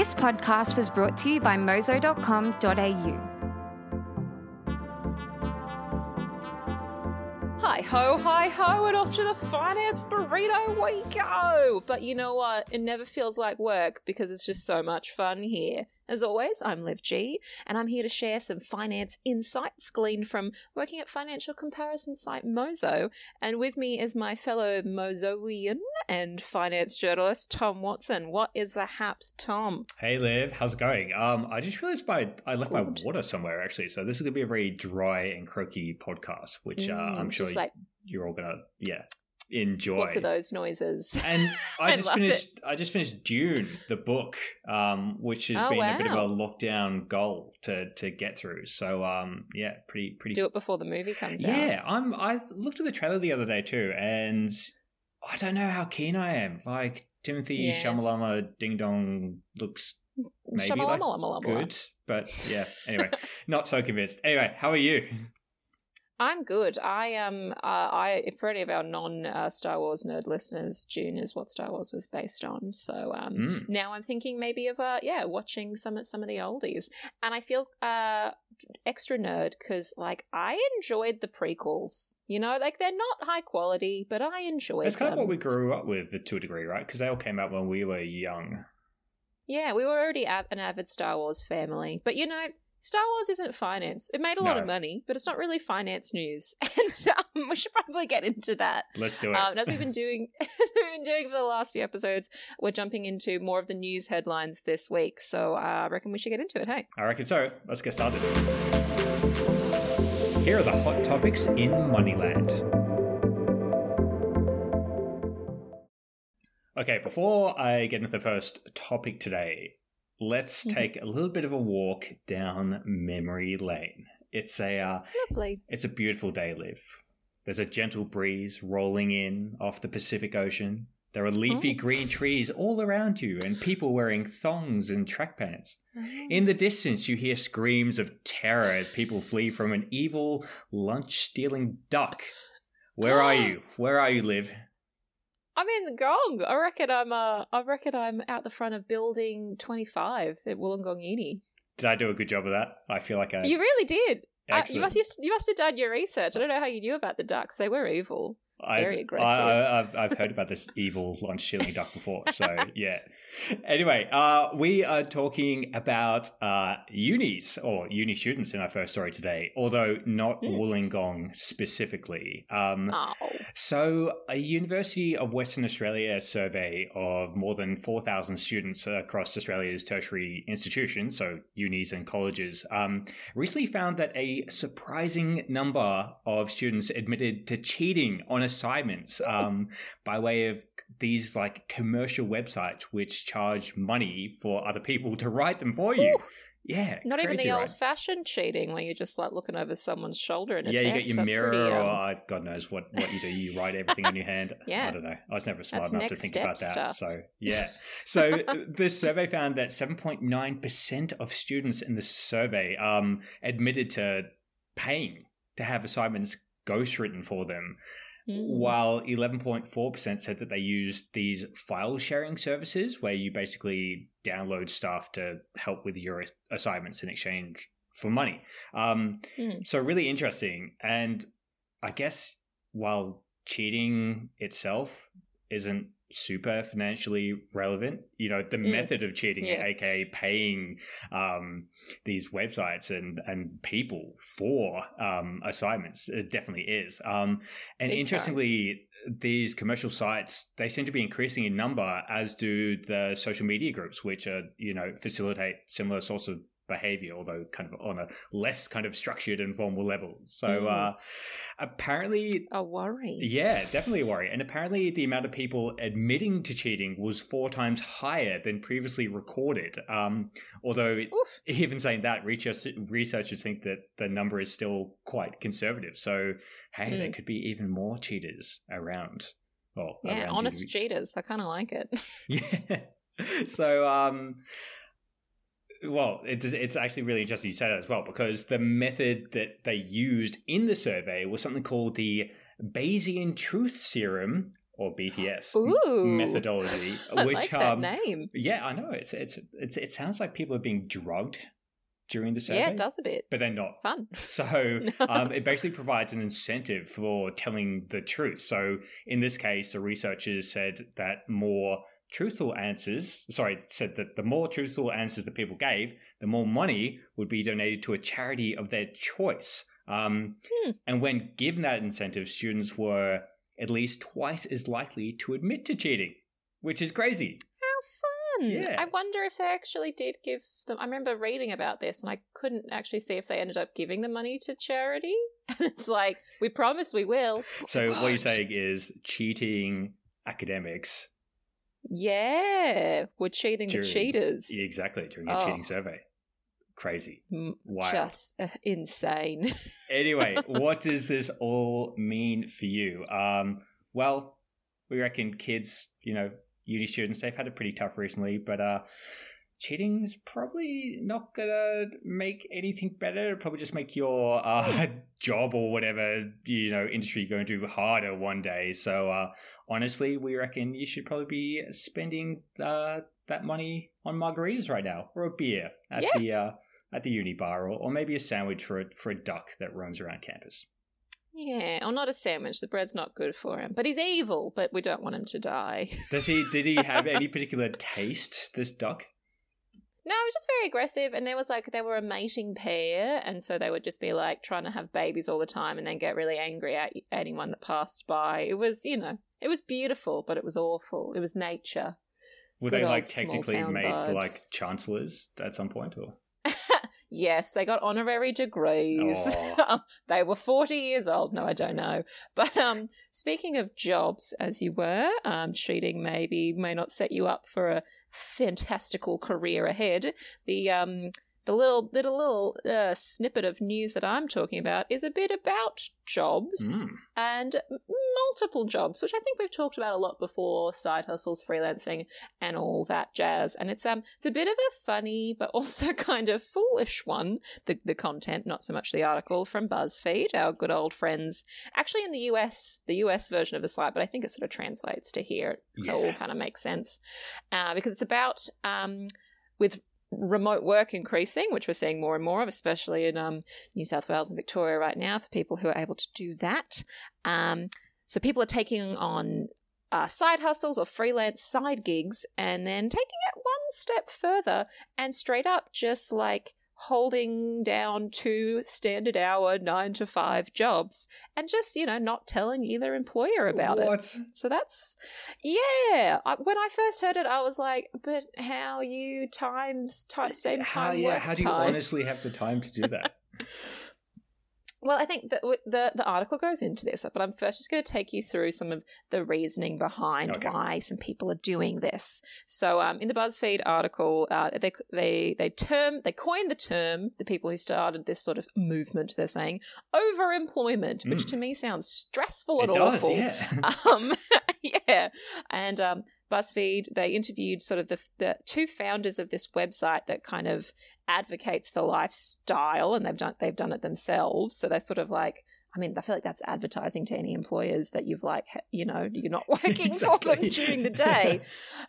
This podcast was brought to you by mozo.com.au. Hi ho, hi ho, and off to the finance burrito we go. But you know what? It never feels like work because it's just so much fun here. As always, I'm Liv G, and I'm here to share some finance insights gleaned from working at financial comparison site Mozo. And with me is my fellow Mozoian and finance journalist Tom Watson. What is the haps, Tom? Hey Liv, how's it going? Um, I just realized my I left Good. my water somewhere actually, so this is gonna be a very dry and croaky podcast, which uh, Mm, I'm sure like you're all gonna yeah enjoy. lots of those noises. And I I just finished. I just finished Dune, the book, um, which has Oh, been a bit of a lockdown goal to to get through. So um, yeah, pretty pretty. Do it before the movie comes out. yeah, I'm. I looked at the trailer the other day too, and I don't know how keen I am. Like Timothy Yeah. Shamalama Ding Dong looks maybe like good, but yeah. Anyway, not so convinced. Anyway, how are you? I'm good. I um uh, I for any of our non uh, Star Wars nerd listeners, Dune is what Star Wars was based on. So um Mm. now I'm thinking maybe of uh yeah watching some of some of the oldies, and I feel uh extra nerd because like I enjoyed the prequels. You know, like they're not high quality, but I enjoyed It's kind of what we grew up with to a degree, right? Because they all came out when we were young. Yeah, we were already av- an avid Star Wars family, but you know. Star Wars isn't finance. It made a lot No. of money, but it's not really finance news, and um, we should probably get into that. Let's do it. Um, as we've been doing, as we've been doing for the last few episodes, we're jumping into more of the news headlines this week. So uh, I reckon we should get into it. Hey, I reckon so. Let's get started. Here are the hot topics in Moneyland. Okay, before I get into the first topic today, let's Mhm. take a little bit of a walk down memory lane. It's a uh, lovely. it's a beautiful day, Liv. There's a gentle breeze rolling in off the Pacific Ocean. There are leafy Oh. green trees all around you and people wearing thongs and track pants. In the distance, you hear screams of terror as people flee from an evil lunch stealing duck. Where are you? Where are you, Liv? I'm in the gong. I reckon I'm. Uh, I reckon I'm out the front of building 25 at Wollongong Uni. Did I do a good job of that? I feel like I. You really did. Uh, you must. You must have done your research. I don't know how you knew about the ducks. They were evil. I've- Very aggressive. I, have I've heard about this evil lunch shilling duck before, so yeah. Anyway, uh, we are talking about uh, unis or uni students in our first story today, although not Hmm. Wollongong specifically. Um, Oh, So, a University of Western Australia survey of more than 4,000 students across Australia's tertiary institutions, so unis and colleges, um, recently found that a surprising number of students admitted to cheating on assignments um, by way of these like commercial websites which charge money for other people to write them for you. Yeah, not even the right? old-fashioned cheating where you're just like looking over someone's shoulder and Yeah, you get your That's mirror, pretty, um, or uh, God knows what, what you do. You write everything in your hand. Yeah. I don't know. I was never smart That's enough to think about that. stuff. So yeah. So this survey found that 7.9 percent of students in the survey um, admitted to paying to have assignments ghostwritten for them, mm. while 11.4% said that they used these file sharing services where you basically download stuff to help with your assignments in exchange for money. Um, Mm. So, really interesting. And I guess while cheating itself isn't super financially relevant, you know, the Mm. method of cheating, Yeah. aka paying um, these websites and, and people for um, assignments, it definitely is. Um, and Big time. interestingly, these commercial sites they seem to be increasing in number as do the social media groups which are you know facilitate similar sorts of behavior although kind of on a less kind of structured and formal level so Mm. uh apparently a worry. yeah definitely a worry and apparently the amount of people admitting to cheating was four times higher than previously recorded um although Oof. even saying that research, researchers think that the number is still quite conservative so hey there Mm. could be even more cheaters around well Yeah, around honest unis. cheaters. I kind of like it. yeah so um well it's, it's actually really interesting you say that as well because the method that they used in the survey was something called the bayesian truth serum or BTS Ooh. methodology, I which like that um, name. yeah, I know it's, it's it's it sounds like people are being drugged during the survey, Yeah, it does a bit. but they're not. Fun. So um, it basically provides an incentive for telling the truth. So in this case, the researchers said that more truthful answers, sorry, said that the more truthful answers that people gave, the more money would be donated to a charity of their choice. Um, Hmm. And when given that incentive, students were at least twice as likely to admit to cheating, which is crazy. How fun. Yeah. I wonder if they actually did give them. I remember reading about this and I couldn't actually see if they ended up giving the money to charity. And it's like, we promise we will. So what, you're saying is cheating academics Yeah, we're cheating the cheaters. exactly during a Oh. cheating survey. Crazy. Wild. Just uh, insane. Anyway, what does this all mean for you? Um, well, we reckon kids, you know, uni students, they've had it pretty tough recently, but uh, cheating's probably not gonna make anything better. It'll probably just make your uh, job or whatever you know industry you're going to harder one day. So uh, honestly, we reckon you should probably be spending uh, that money on margaritas right now or a beer at Yeah. the uh, at the uni bar, or, or maybe a sandwich for a, for a duck that roams around campus. yeah, or not a sandwich. The bread's not good for him. But he's evil, but we don't want him to die. Does he? Did he have any particular taste? This duck? No, it was just very aggressive, and there was like they were a mating pair, and so they would just be like trying to have babies all the time, and then get really angry at anyone that passed by. It was, you know, it was beautiful, but it was awful. It was nature. Were Good they like technically made for like chancellors at some point, or? Yes, they got honorary degrees. Aw. they were 40 years old. No, I don't know. But um, speaking of jobs, as you were, um, cheating maybe may not set you up for a fantastical career ahead. The um, the little little little uh, snippet of news that I'm talking about is a bit about jobs Mm. and multiple jobs, which I think we've talked about a lot before, side hustles, freelancing, and all that jazz. And it's um it's a bit of a funny but also kind of foolish one, the the content, not so much the article from BuzzFeed, our good old friends. Actually in the US, the US version of the site, but I think it sort of translates to here. It all kind of makes sense. Uh, because it's about um with remote work increasing, which we're seeing more and more of, especially in um, New South Wales and Victoria right now, for people who are able to do that. Um, so people are taking on uh, side hustles or freelance side gigs and then taking it one step further and straight up just like holding down two standard hour nine to five jobs and just you know not telling either employer about it so that's yeah. I, when I first heard it, I was like, "But how you times ti same How, time yeah, work how do you time?" honestly have the time to do that? Well, I think that the the article goes into this, but I'm first just going to take you through some of the reasoning behind Okay. why some people are doing this. So, um, in the BuzzFeed article, uh, they they they term they coined the term the people who started this sort of movement. They're saying overemployment, which Mm. to me sounds stressful it and does, awful. yeah. um, yeah, and um, BuzzFeed they interviewed sort of the the two founders of this website that kind of advocates the lifestyle, and they've done they've done it themselves. So they're sort of like. I mean, I feel like that's advertising to any employers that you've like, you know, you're not working for them during the day.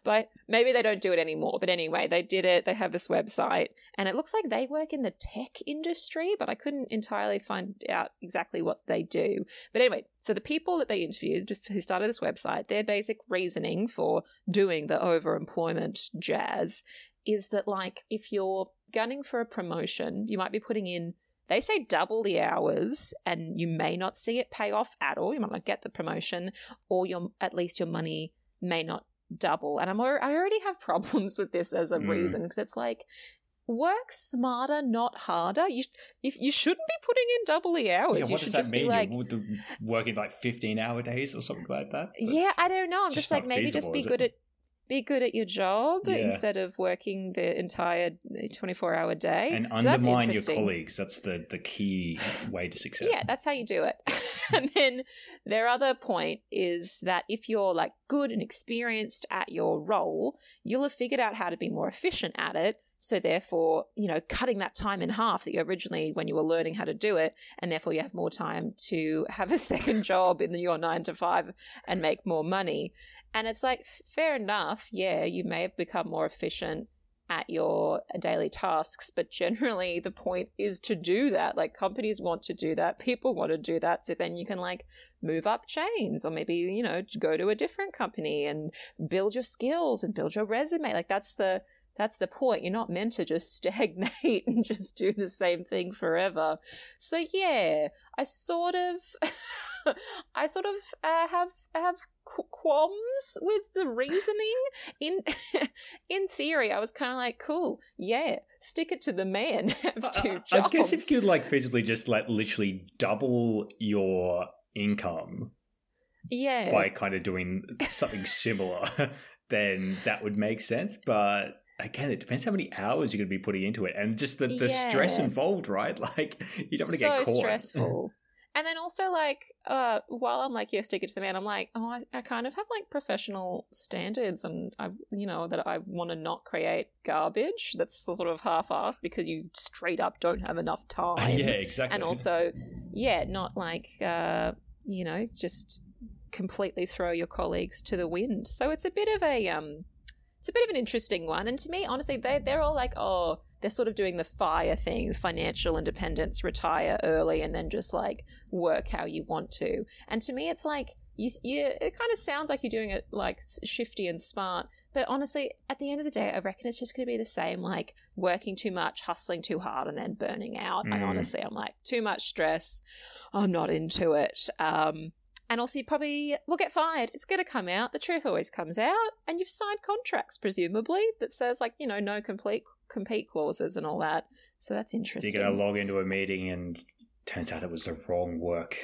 but maybe they don't do it anymore. But anyway, they did it. They have this website, and it looks like they work in the tech industry, but I couldn't entirely find out exactly what they do. But anyway, so the people that they interviewed who started this website, their basic reasoning for doing the overemployment jazz is that, like, if you're gunning for a promotion, you might be putting in, they say double the hours, and you may not see it pay off at all. You might not get the promotion, or your at least your money may not double. And I'm I already have problems with this as a Mm. reason because it's like work smarter, not harder. You if you shouldn't be putting in double the hours. yeah, you what should does that just mean? be like, with the- working like 15 hour days or something like that? yeah, I don't know. I'm just like not maybe feasible, just be is it? good at be good at your job Yeah. instead of working the entire 24 hour day. And So undermine your colleagues. That's the, the key way to success. Yeah, that's how you do it. and then their other point is that if you're like good and experienced at your role, you'll have figured out how to be more efficient at it. So therefore, you know, cutting that time in half that you originally when you were learning how to do it, and therefore you have more time to have a second job in your nine to five and make more money. And it's like fair enough, yeah, you may have become more efficient at your daily tasks, but generally the point is to do that. Like companies want to do that, people want to do that, so then you can like move up chains or maybe, you know, go to a different company and build your skills and build your resume. Like that's the that's the point. You're not meant to just stagnate and just do the same thing forever. So yeah, I sort of I sort of uh, have have qualms with the reasoning. In in theory, I was kind of like, cool, yeah, stick it to the man. Have two jobs. I guess if you could like physically just like literally double your income, yeah, by kind of doing something similar, then that would make sense. But again, it depends how many hours you're going to be putting into it, and just the, the yeah. stress involved, right? Like you don't want to so get caught. stressful. And then also, like, uh, while I'm like, yeah, stick it to the man, I'm like, oh, I, I kind of have like professional standards, and I, you know, that I want to not create garbage that's sort of half-assed because you straight up don't have enough time. yeah, exactly. And also, yeah, not like, uh, you know, just completely throw your colleagues to the wind. So it's a bit of a, um, it's a bit of an interesting one. And to me, honestly, they they're all like, oh, they're sort of doing the fire thing, financial independence, retire early, and then just like work how you want to. And to me, it's like you, you it kind of sounds like you're doing it like shifty and smart. But honestly, at the end of the day, I reckon it's just going to be the same like working too much, hustling too hard, and then burning out. Mm. And honestly, I'm like, too much stress. I'm not into it. Um, and also, you probably will get fired. It's going to come out. The truth always comes out. And you've signed contracts, presumably, that says, like, you know, no complete compete clauses and all that. So that's interesting. You're going to log into a meeting and turns out it was the wrong work.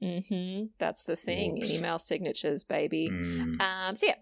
Mm-hmm. That's the thing. Whoops. Email signatures, baby. Mm. Um, so yeah,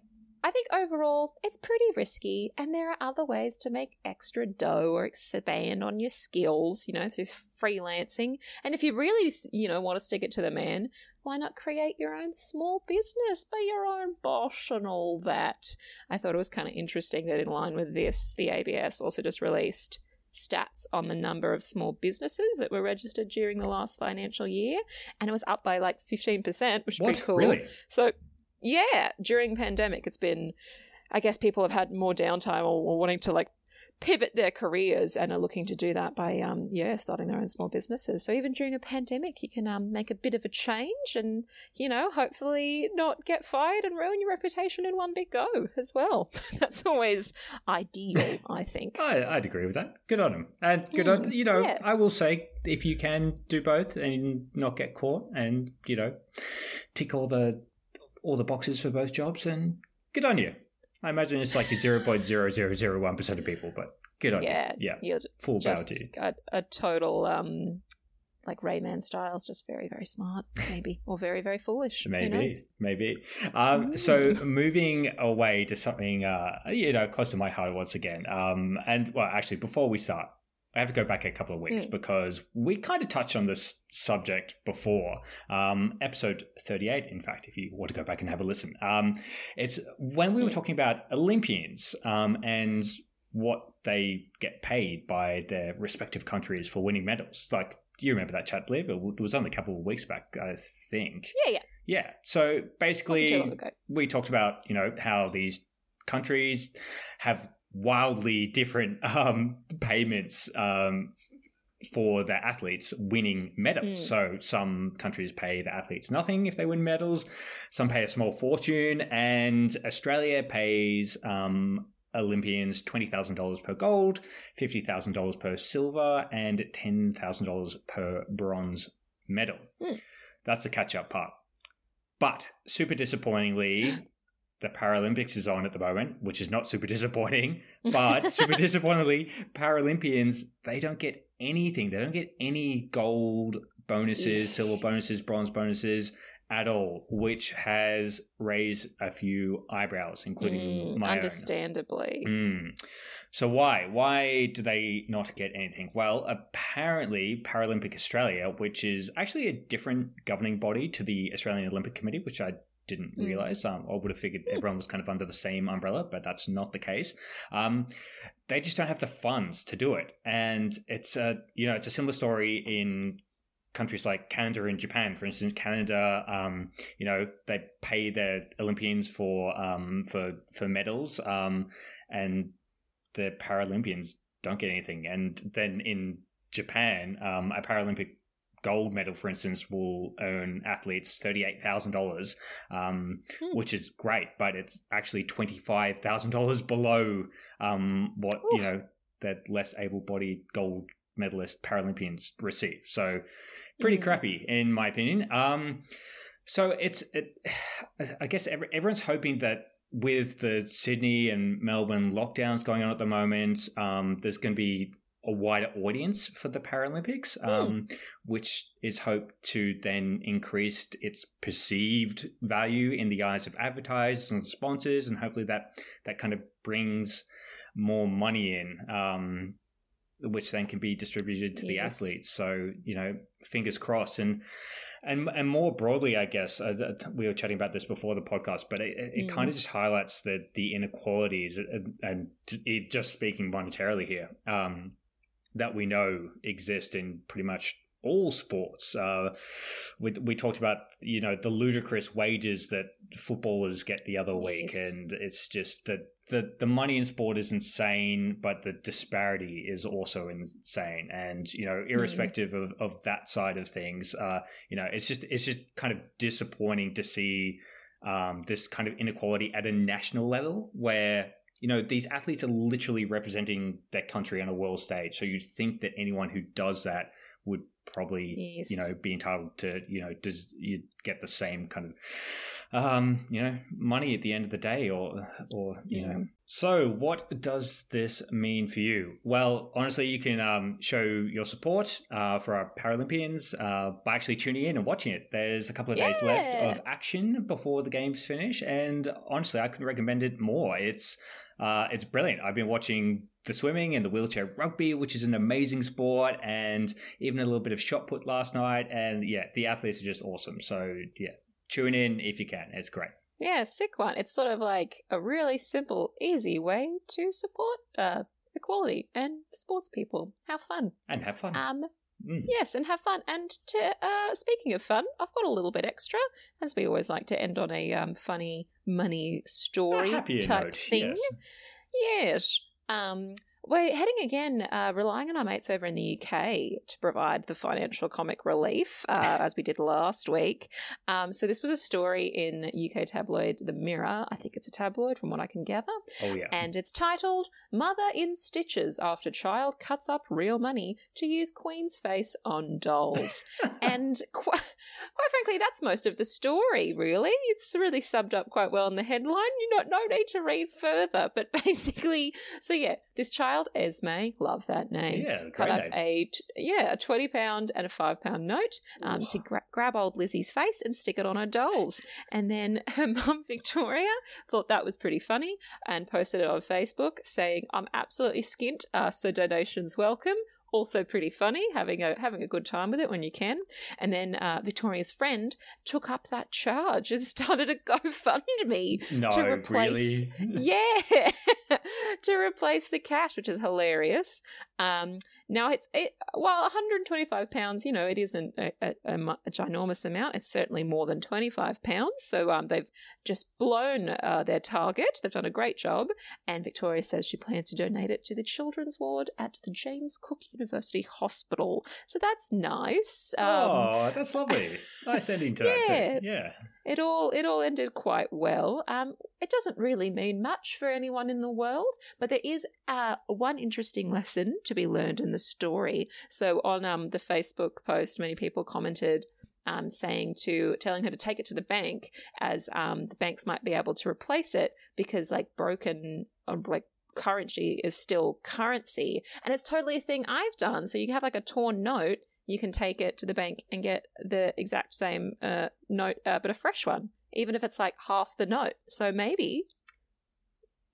I think overall it's pretty risky, and there are other ways to make extra dough or expand on your skills, you know, through freelancing. And if you really, you know, want to stick it to the man, why not create your own small business, be your own boss and all that? I thought it was kind of interesting that in line with this, the ABS also just released stats on the number of small businesses that were registered during the last financial year, and it was up by like 15%, which is what? pretty cool. Really? So, yeah, during pandemic, it's been, I guess people have had more downtime or, or wanting to like pivot their careers and are looking to do that by um yeah starting their own small businesses. So even during a pandemic you can um make a bit of a change and you know hopefully not get fired and ruin your reputation in one big go as well. That's always ideal i think. I, i'd agree with that. Good on them and good mm, on you know yeah. i will say if you can do both and not get caught and you know tick all the all the boxes for both jobs and good on you I imagine it's like zero point zero zero zero one percent of people, but good on yeah, you. Yeah, you're full just a, a, total um, like Rain Man style is just very very smart, maybe, or very very foolish. Maybe, maybe. Um, so moving away to something uh, you know close to my heart once again. Um, and well, actually, before we start, I have to go back a couple of weeks mm. because we kind of touched on this subject before. Um, episode 38, in fact, if you want to go back and have a listen. Um, it's when we were hmm. talking about Olympians um, and what they get paid by their respective countries for winning medals. Like, do you remember that chat, Liv? It was only a couple of weeks back, I think. Yeah, yeah. Yeah. So basically, we talked about, you know, how these countries have wildly different um, payments um, for the athletes winning medals. Mm. So some countries pay the athletes nothing if they win medals, some pay a small fortune, and Australia pays um, Olympians $20,000 per gold, $50,000 per silver, and $10,000 per bronze medal. Mm. That's the catch up part. But super disappointingly, the Paralympics is on at the moment, which is not super disappointing. But super disappointingly, Paralympians they don't get anything. They don't get any gold bonuses, silver bonuses, bronze bonuses at all, which has raised a few eyebrows, including mm, my understandably. Mm. So why? Why do they not get anything? Well, apparently Paralympic Australia, which is actually a different governing body to the Australian Olympic Committee, which I didn't Mm. realize. Um, I would have figured everyone was kind of under the same umbrella, but that's not the case. Um, they just don't have the funds to do it, and it's a you know it's a similar story in countries like Canada and Japan. For instance, Canada, um, you know, they pay their Olympians for um, for for medals, um, and the Paralympians don't get anything. And then in Japan, um, a Paralympic gold medal, for instance, will earn athletes thirty-eight thousand dollars, um, Hmm. which is great, but it's actually twenty-five thousand dollars below um, what you know that less able-bodied gold medalist Paralympians receive. So pretty Mm. crappy, in my opinion. Um, so it's, it, I guess every, everyone's hoping that with the Sydney and Melbourne lockdowns going on at the moment, um, there's going to be a wider audience for the Paralympics, um, which is hoped to then increase its perceived value in the eyes of advertisers and sponsors, and hopefully that that kind of brings more money in, um, which then can be distributed to the athletes. So you know, fingers crossed, and and and more broadly, I guess uh, we were chatting about this before the podcast, but it, it Mm. kind of just highlights the the inequalities, and, and it, just speaking monetarily here, um, that we know exist in pretty much all sports. Uh, we we talked about you know the ludicrous wages that footballers get the other week, Yes. and it's just that the the money in sport is insane, but the disparity is also insane. And you know, irrespective of, of that side of things, uh, you know, it's just it's just kind of disappointing to see um, this kind of inequality at a national level where. You know, these athletes are literally representing their country on a world stage. So you'd think that anyone who does that would probably Yes. you know be entitled to you know does you get the same kind of um you know money at the end of the day or or you Yeah. know so what does this mean for you well honestly you can um show your support uh for our paralympians uh by actually tuning in and watching it there's a couple of days left of action before the games finish and honestly i couldn't recommend it more it's uh, it's brilliant. I've been watching the swimming and the wheelchair rugby, which is an amazing sport, and even a little bit of shot put last night. And yeah, the athletes are just awesome. So yeah, tune in if you can. It's great. Yeah, sick one. It's sort of like a really simple, easy way to support uh, equality and sports people. Have fun. And have fun. Um, Mm. yes, and have fun. And to uh, speaking of fun, I've got a little bit extra, as we always like to end on a um, funny money story type note, thing. yes. Yes. Um, we're heading again, uh, relying on our mates over in the UK to provide the financial comic relief, uh, as we did last week. Um, so this was a story in UK tabloid The Mirror. I think it's a tabloid, from what I can gather, Oh yeah. and it's titled "Mother in Stitches After Child Cuts Up Real Money to Use Queen's Face on Dolls." and qu- quite frankly, that's most of the story, really. It's really summed up quite well in the headline. You don't no need to read further. But basically, so yeah, this child, Esme, love that name, yeah, cut up name. a yeah a twenty pound and a five pound note um, to gra- grab old Lizzie's face and stick it on her dolls. And then her mum Victoria thought that was pretty funny and posted it on Facebook saying, "I'm absolutely skint, uh, so donations welcome." Also pretty funny, having a having a good time with it when you can. And then uh, Victoria's friend took up that charge and started a GoFundMe no, to replace- really. yeah, to replace the cash, which is hilarious. Um, now it's it, while 125 pounds, you know, it isn't a, a, a, a ginormous amount. It's certainly more than 25 pounds. So um, they've just blown uh, their target. They've done a great job. And Victoria says she plans to donate it to the children's ward at the James Cook University Hospital. So that's nice. Um, oh, that's lovely. Nice ending to that Yeah. too. Yeah. it all it all ended quite well. Um, it doesn't really mean much for anyone in the world, but there is uh, one interesting lesson to be learned in the story. So on um, the Facebook post, many people commented. Um, saying to telling her to take it to the bank as um, the banks might be able to replace it because like broken or like currency is still currency and it's totally a thing I've done. So you have like a torn note you can take it to the bank and get the exact same uh, note, uh, but a fresh one, even if it's like half the note. So maybe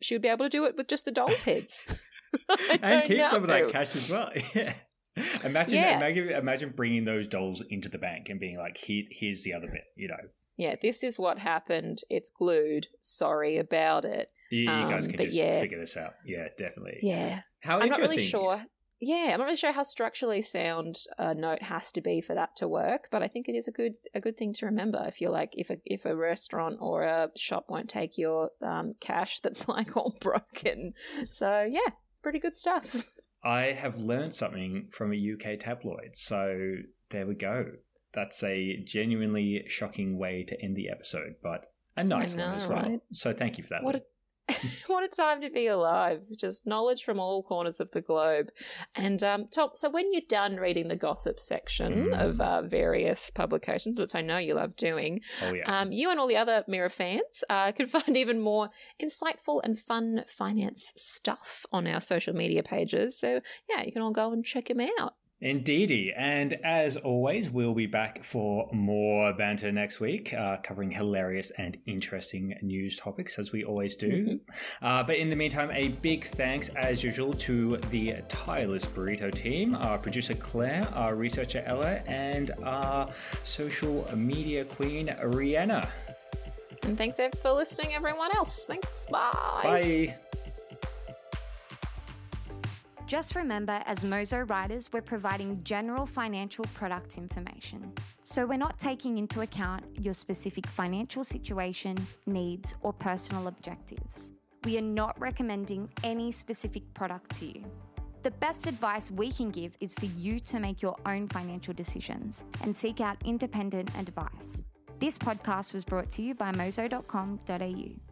she would be able to do it with just the doll's heads. And keep some of that cash as well. Yeah. Imagine, Yeah. imagine, imagine bringing those dolls into the bank and being like, Here, "Here's the other bit," you know. yeah, this is what happened. It's glued. Sorry about it. You, you guys Um, can just yeah. figure this out. Yeah, definitely. Yeah. How I'm not really sure. Yeah, I'm not really sure how structurally sound a note has to be for that to work, but I think it is a good a good thing to remember if you're like if a if a restaurant or a shop won't take your um, cash that's like all broken. So yeah, pretty good stuff. I have learned something from a UK tabloid. So there we go. That's a genuinely shocking way to end the episode, but a nice know, one as well. right? So thank you for that. What a what a time to be alive! Just knowledge from all corners of the globe. And um, Tom, so when you're done reading the gossip section Mm. of uh, various publications, which I know you love doing, oh yeah. Um, you and all the other Mirror fans uh, can find even more insightful and fun finance stuff on our social media pages. So, yeah, you can all go and check them out. Indeedy. And as always, we'll be back for more banter next week, uh, covering hilarious and interesting news topics, as we always do. Mhm. Uh, but in the meantime, a big thanks, as usual, to the tireless Burrito team, our producer Claire, our researcher Ella, and our social media queen Rihanna. And thanks for listening, everyone else. Thanks. Bye. Bye. Just remember, as Mozo writers, we're providing general financial product information. So we're not taking into account your specific financial situation, needs, or personal objectives. We are not recommending any specific product to you. The best advice we can give is for you to make your own financial decisions and seek out independent advice. This podcast was brought to you by mozo.com.au.